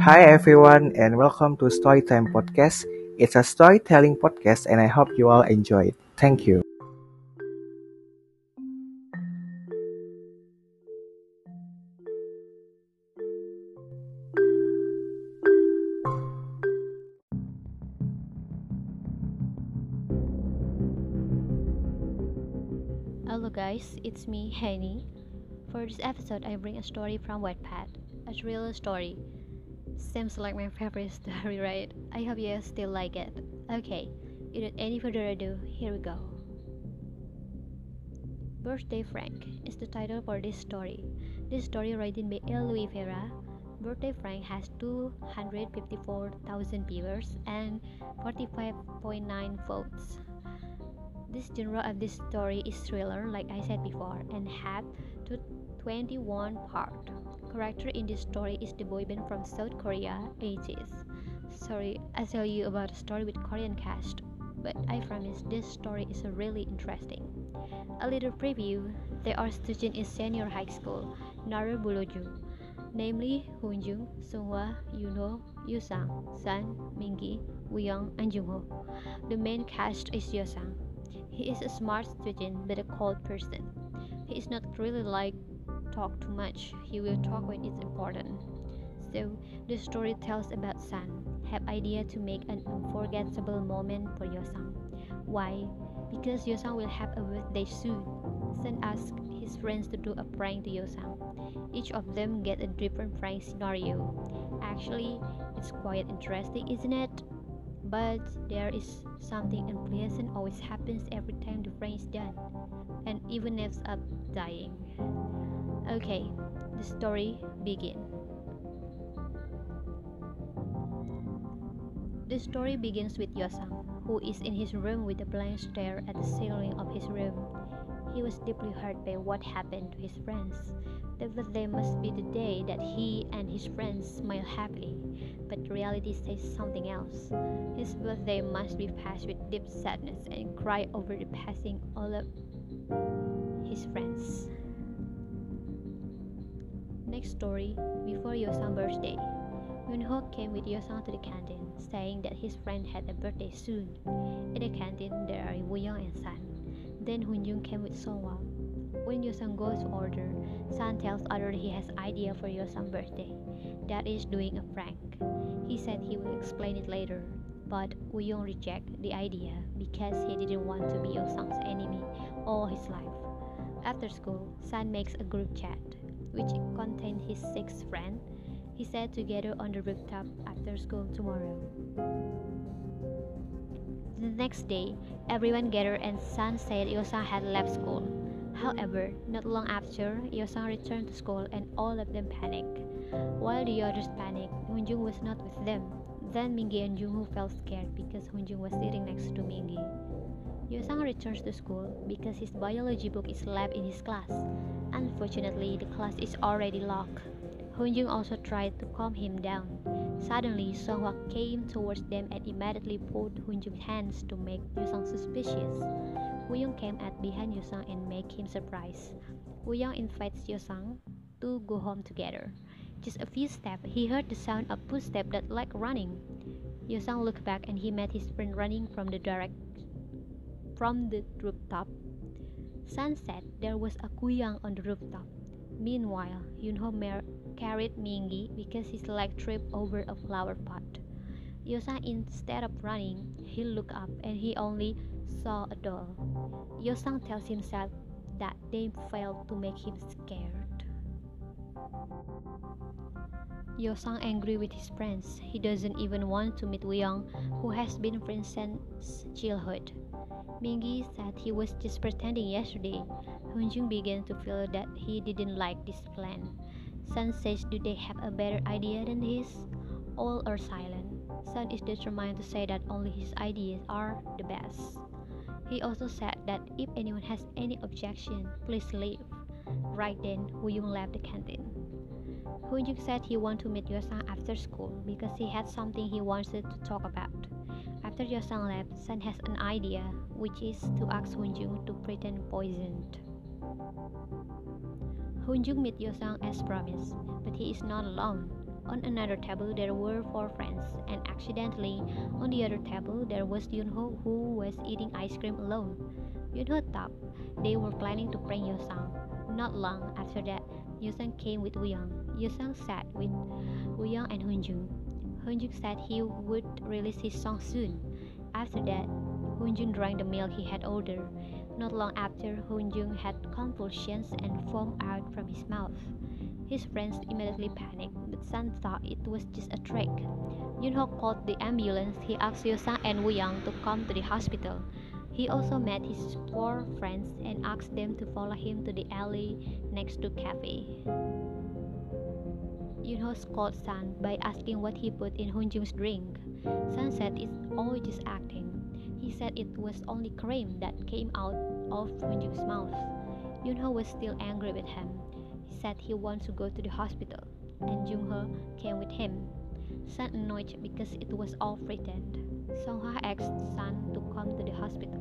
Hi everyone and welcome to Storytime Podcast. It's a storytelling podcast and I hope you all enjoy it. Thank you. Hello guys, it's me, Hennie. For this episode, I bring a story from Wattpad, a thriller story. Seems like my favorite story, right? I hope you still like it. Okay, without any further ado, here we go. Birthday Prank is the title for this story. This story written by El Vera. Birthday Prank has 254,000 viewers and 45.9 votes. This genre of this story is thriller, like I said before, and had to 21 part. Character in this story is the boyband from South Korea, ATEEZ. Sorry, I tell you about a story with Korean cast, but I promise this story is really interesting. A little preview: they are students in senior high school, Nara Buloju, namely Hoonjung, Sunghwa, Yunho, Yusang, San, Mingi, Wooyoung, and Jungho. The main cast is Yosang. He is a smart student but a cold person. He is not really like talk too much. He will talk when it's important. So the story tells about San have idea to make an unforgettable moment for Yosang. Why? Because Yosang will have a birthday soon. San asks his friends to do a prank to Yosang. Each of them get a different prank scenario. Actually, it's quite interesting, isn't it? But there is something unpleasant always happens every time the prank is done, and even ends up dying. Okay, the story begins. The story begins with Yosang, who is in his room with a blank stare at the ceiling of his room. He was deeply hurt by what happened to his friends. The birthday must be the day that he and his friends smile happily, but reality says something else. His birthday must be passed with deep sadness and cry over the passing all of his friends. Next story Before Yosang's birthday. Yunho came with Yosang to the canteen, saying that his friend had a birthday soon. In the canteen, there are Wooyoung and San. Then Hoonjung came with Songhwa. When Yosang goes to order, San tells other he has idea for Yosang's birthday. That is doing a prank. He said he will explain it later, but Wooyoung rejected the idea because he didn't want to be Yosang's enemy all his life. After school, San makes a group chat, which contained his six friends. He said together on the rooftop after school tomorrow. The next day, everyone gathered and San said Yosang had left school. However, not long after, Yosang returned to school and all of them panicked. While the others panicked, Hoonjung was not with them. Then Mingi and Jungho felt scared because Hoonjung was sitting next to Mingi. Yosang returns to school because his biology book is left in his class. Unfortunately, the class is already locked. Hoonjung also tried to calm him down. Suddenly, Songhwa came towards them and immediately pulled Hoonjung's hands to make Yosang suspicious. Wooyoung came at behind Yosang and make him surprised. Wooyoung invites Yosang to go home together. Just a few steps, he heard the sound of footsteps that like running. Yosang looked back and he met his friend running from the direct from the rooftop. Said there was a Wooyoung on the rooftop. Meanwhile, Yunho Mer carried Mingi because his leg tripped over a flower pot. Yosang, instead of running, he looked up and he only saw a doll. Yosang tells himself that they failed to make him scared. Yosang angry with his friends. He doesn't even want to meet Wooyoung, who has been friends since childhood. Mingi said he was just pretending yesterday. Hoonjung began to feel that he didn't like this plan. Sun says do they have a better idea than his? All are silent. Sun is determined to say that only his ideas are the best. He also said that if anyone has any objection, please leave. Right then, Wooyoung left the canteen. Hoonjung said he wanted to meet Yosang after school because he had something he wanted to talk about. After Yosang left, San has an idea, which is to ask Hoonjung to pretend poisoned. Hoonjung meets Yosang as promised, but he is not alone. On another table there were four friends, and accidentally, on the other table there was Yunho who was eating ice cream alone. Yunho thought they were planning to prank Yosang. Not long after that, Yosang came with Wooyoung. Yosang sat with Wooyoung and Hunjung. Hunjung said he would release his song soon. After that, Hunjung drank the milk he had ordered. Not long after, Hunjung had convulsions and foam out from his mouth. His friends immediately panicked, but San thought it was just a trick. Yunho called the ambulance. He asked Yosang and Wooyoung to come to the hospital. He also met his four friends and asked them to follow him to the alley next to cafe. Yunho scolded San by asking what he put in Hunjung's drink. San said it's all just acting. He said it was only cream that came out of Hunjung's mouth. Yunho was still angry with him. He said he wants to go to the hospital, and Jungho came with him. Sun annoyed because it was all pretend. Songhwa asked Sun to come to the hospital.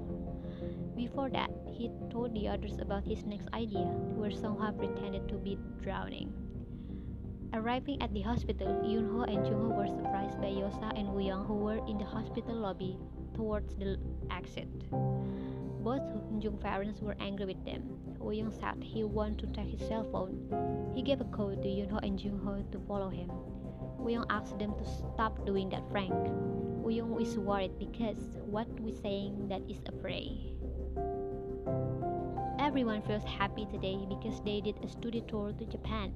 Before that, he told the others about his next idea, where Songhwa pretended to be drowning. Arriving at the hospital, Yunho and Jungho were surprised by Yosa and Wooyoung who were in the hospital lobby towards the exit. Both Hunjung's parents were angry with them. Wooyoung said he wanted to take his cell phone. He gave a code to Yunho and Jungho to follow him. Wooyoung asked them to stop doing that Frank. Wooyoung is worried because what we're saying that is a prey. Everyone feels happy today because they did a study tour to Japan.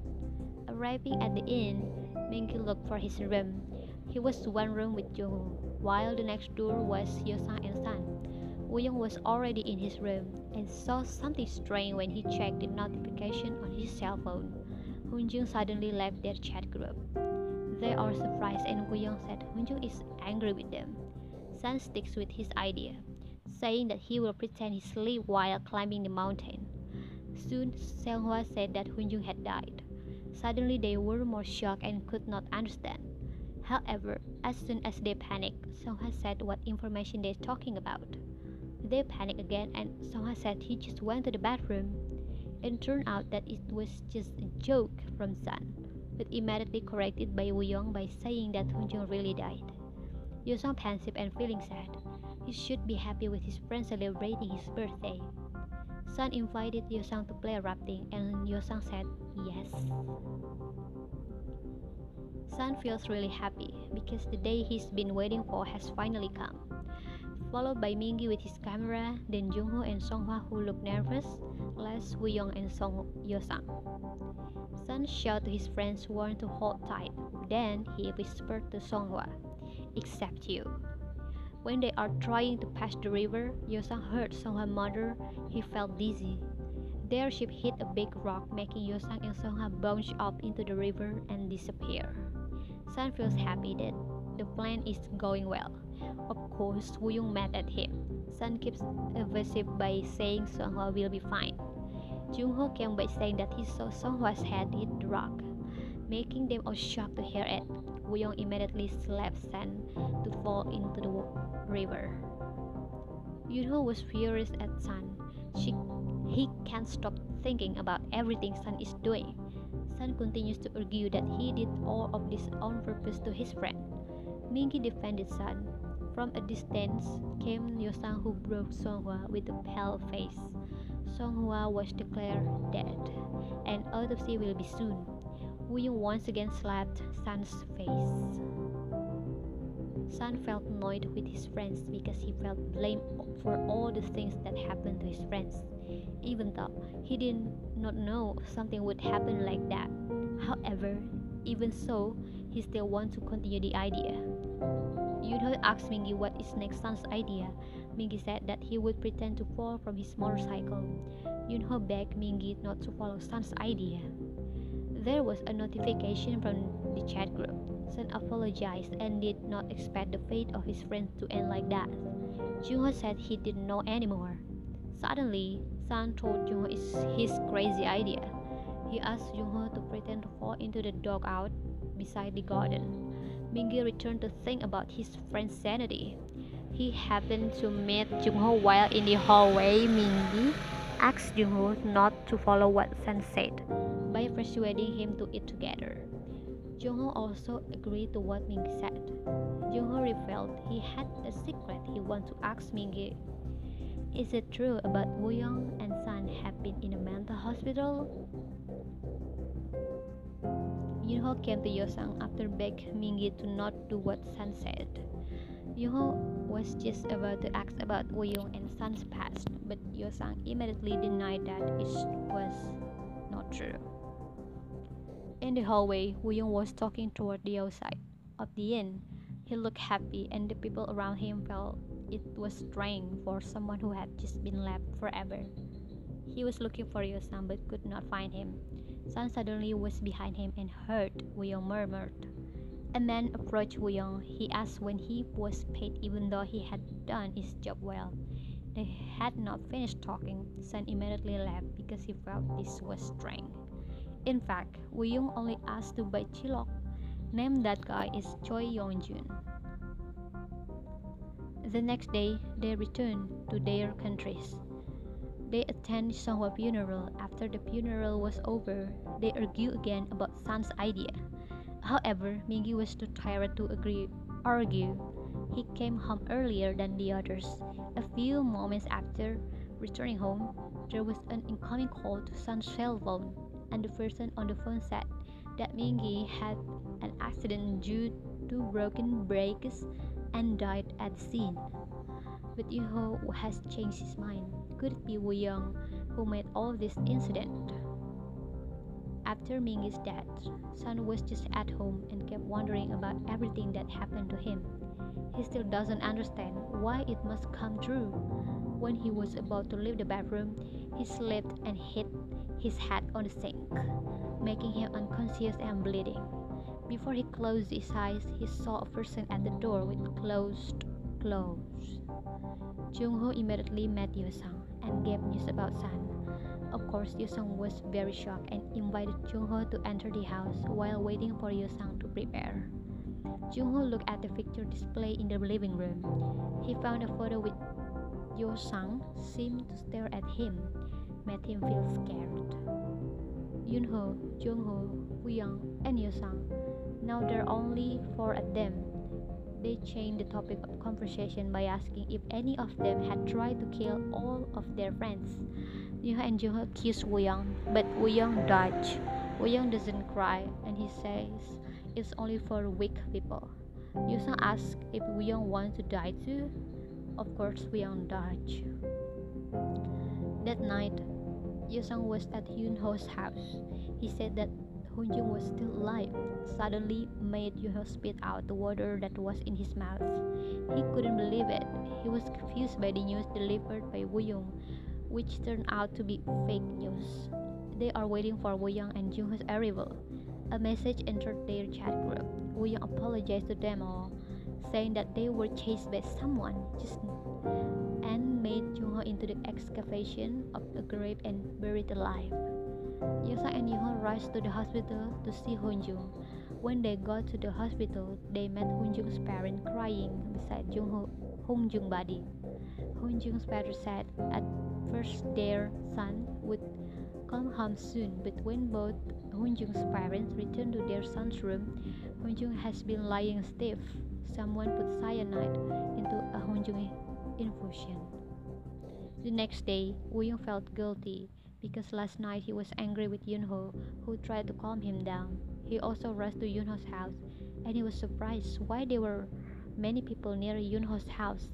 Arriving at the inn, Mingi looked for his room. He was one room with Jungho, while the next door was Yosang and San. Wooyoung was already in his room and saw something strange when he checked the notification on his cell phone. Hunjung suddenly left their chat group. They are surprised and Wooyoung said Hunjung is angry with them. San sticks with his idea saying that he will pretend he slept while climbing the mountain. Soon, Seonghwa said that Hunjung had died. Suddenly, they were more shocked and could not understand. However, as soon as they panicked, Songhwa said what information they're talking about. They panicked again, and Songhwa said he just went to the bathroom. It turned out that it was just a joke from Sun, but immediately corrected by Wooyoung by saying that Hunjung really died. Yosang pensive and feeling sad. He should be happy with his friends celebrating his birthday. San invited Yosang to play rafting and Yosang said yes. Sun feels really happy because the day he's been waiting for has finally come. Followed by Mingi with his camera, then Jungho and Songhwa who look nervous, last Wooyoung and Song Yosang. Sun shouted to his friends warned to hold tight. Then he whispered to Songhwa, "Except you." When they are trying to pass the river, Yosang heard Songhwa mother. He felt dizzy. Their ship hit a big rock, making Yosang and Songhwa bounce up into the river and disappear. San feels happy that the plan is going well. Of course, Wooyoung mad at him. San keeps evasive by saying Songhwa will be fine. Jungho came by saying that he saw Songhwa's head hit the rock, making them all shocked to hear it. Wooyoung immediately slapped San to fall into the river. Yunho was furious at San. She, he can't stop thinking about everything San is doing. San continues to argue that he did all of this on purpose to his friend. Mingi defended San. From a distance came Yosang who broke Songhwa with a pale face. Songhwa was declared dead, and autopsy will be soon. Wooyoung once again slapped Sun's face. Sun felt annoyed with his friends because he felt blamed for all the things that happened to his friends, even though he did not know something would happen like that. However, even so, he still wants to continue the idea. Yunho asked Mingi what is next Sun's idea. Mingi said that he would pretend to fall from his motorcycle. Yunho begged Mingi not to follow Sun's idea. There was a notification from the chat group. Sun apologized and did not expect the fate of his friends to end like that. Jungho said he didn't know anymore. Suddenly, Sun told Jungho it's his crazy idea. He asked Jungho to pretend to fall into the dugout beside the garden. Mingi returned to think about his friend's sanity. He happened to meet Jungho while in the hallway. Mingi asked Jungho not to follow what Sun said persuading him to eat together. Jungho also agreed to what Mingi said. Jungho revealed he had a secret he wanted to ask Mingi. Is it true about Wooyoung and Sun have been in a mental hospital? Yunho came to Yosang after begging Mingi to not do what Sun said. Yunho was just about to ask about Wooyoung and Sun's past, but Yosang immediately denied that it was not true. In the hallway, Wooyoung was talking toward the outside of the inn. He looked happy, and the people around him felt it was strange for someone who had just been left forever. He was looking for Yosang but could not find him. Sun suddenly was behind him and heard Wooyoung murmured. A man approached Wooyoung. He asked when he was paid even though he had done his job well. They had not finished talking. Sun immediately left because he felt this was strange. In fact, Wooyoung only asked to buy Chilok. Name that guy is Choi Yongjun. The next day, they returned to their countries. They attended Songhwa funeral. After the funeral was over, they argued again about Sun's idea. However, Mingi was too tired to agree argue. He came home earlier than the others. A few moments after returning home, there was an incoming call to Sun's cell phone, and the person on the phone said that Mingi had an accident due to broken brakes and died at the scene. But Yunho has changed his mind. Could it be Wooyoung who made all this incident? After Mingi's death, Sun was just at home and kept wondering about everything that happened to him. He still doesn't understand why it must come true. When he was about to leave the bathroom, he slipped and hit his head on the sink, making him unconscious and bleeding. Before he closed his eyes, he saw a person at the door with closed clothes. Jung-ho immediately met Yosang and gave news about Sun. Of course, Yosang was very shocked and invited Jung-ho to enter the house while waiting for Yosang to prepare. Jung-ho looked at the picture display in the living room. He found a photo with Yosang seemed to stare at him, made him feel scared. Yunho, Jungho, Wooyoung, and Yosang now there are only four of them. They changed the topic of conversation by asking if any of them had tried to kill all of their friends. Yuha and Jungho kissed Wooyoung, but Wooyoung dodged. Wooyoung doesn't cry, and he says it's only for weak people. Yusang asks if Wooyoung wants to die too. Of course, Wooyoung dodged. That night, Yusang was at Yunho's house. He said that Hunjung was still alive, suddenly made Yunho spit out the water that was in his mouth. He couldn't believe it. He was confused by the news delivered by Wooyoung, which turned out to be fake news. They are waiting for Wooyoung and Jungho's arrival. A message entered their chat group. Wooyoung apologized to them all, saying that they were chased by someone just and made Jungho into the excavation of a grave and buried alive. Yosa and Yihon rushed to the hospital to see Honjung. When they got to the hospital, they met Honjung's parents crying beside Jungho, Honjung's body. Honjung's parents said at first their son would come home soon, but when both Honjung's parents returned to their son's room, Honjung has been lying stiff. Someone put cyanide into a Honjung infusion. The next day, Wooyoung felt guilty because last night he was angry with Yunho, who tried to calm him down. He also rushed to Yunho's house, and he was surprised why there were many people near Yunho's house.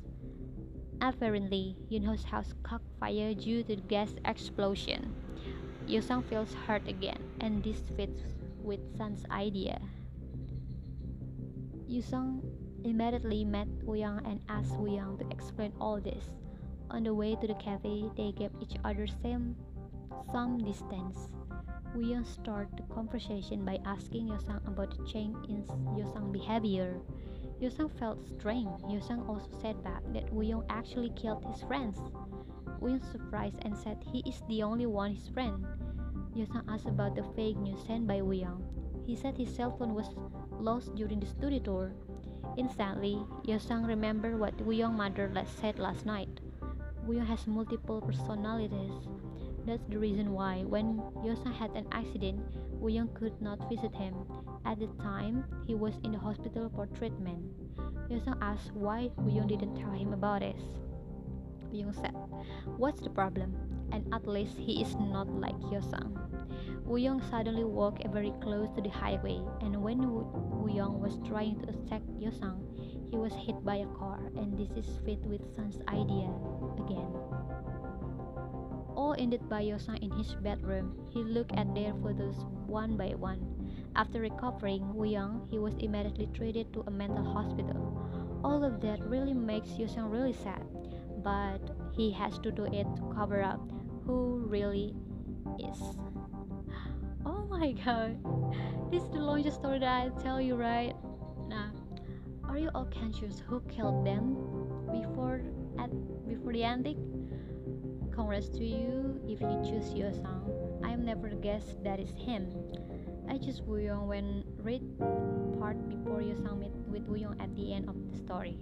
Apparently, Yunho's house caught fire due to the gas explosion. Yosang feels hurt again, and this fits with Sun's idea. Yusang immediately met Wooyoung and asked Wooyoung to explain all this. On the way to the cafe, they gave each other same some distance. Wooyoung started the conversation by asking Yosang about the change in Yosang's behavior. Yosang felt strange. Yosang also said back that Wooyoung actually killed his friends. Wooyoung surprised and said he is the only one his friend. Yosang asked about the fake news sent by Wooyoung. He said his cell phone was lost during the studio tour. Instantly, Yosang remembered what Wooyoung's mother said last night. Wooyoung has multiple personalities That's the reason why when Yosang had an accident, Woo-young could not visit him. At the time, he was in the hospital for treatment. Yosang asked why Woo-young didn't tell him about it. Woo-young said, What's the problem? And at least he is not like Yosang. Woo-young suddenly walked very close to the highway, and when Woo-young was trying to attack Yosang, he was hit by a car, and this is fit with Sun's idea again. All ended by Yosang in his bedroom. He looked at their photos one by one. After recovering Woo-young, he was immediately treated to a mental hospital. All of that really makes Yosang really sad, but he has to do it to cover up who really is my god. This is the longest story that i tell you right? Now are you all conscious who killed them before at before the ending? Congrats to you if you choose your song. I never guess that is him. I just Woo-young when read part before you meet with Woo-young at the end of the story.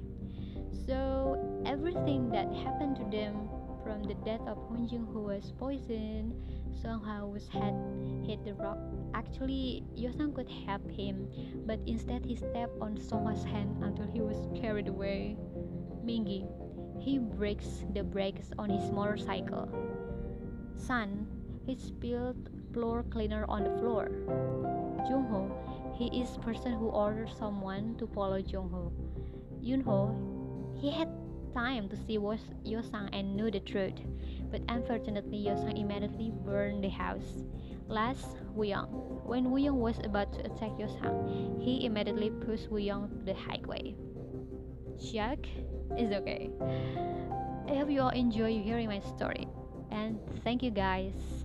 So everything that happened to them from the death of Jung who was poisoned somehow had hit the rock. Actually, Yosang could help him, but instead he stepped on Songhwa's hand until he was carried away. Mingi, he breaks the brakes on his motorcycle. Sun, he spilled floor cleaner on the floor. Jungho, he is person who orders someone to follow Jungho. Yunho, he had time to see Yosang and knew the truth, but unfortunately Yosang immediately burned the house. Last, Woo-young. When Woo-young was about to attack Yosang, he immediately pushed Woo-young to the highway. Shock is okay. I hope you all enjoy hearing my story, and thank you guys.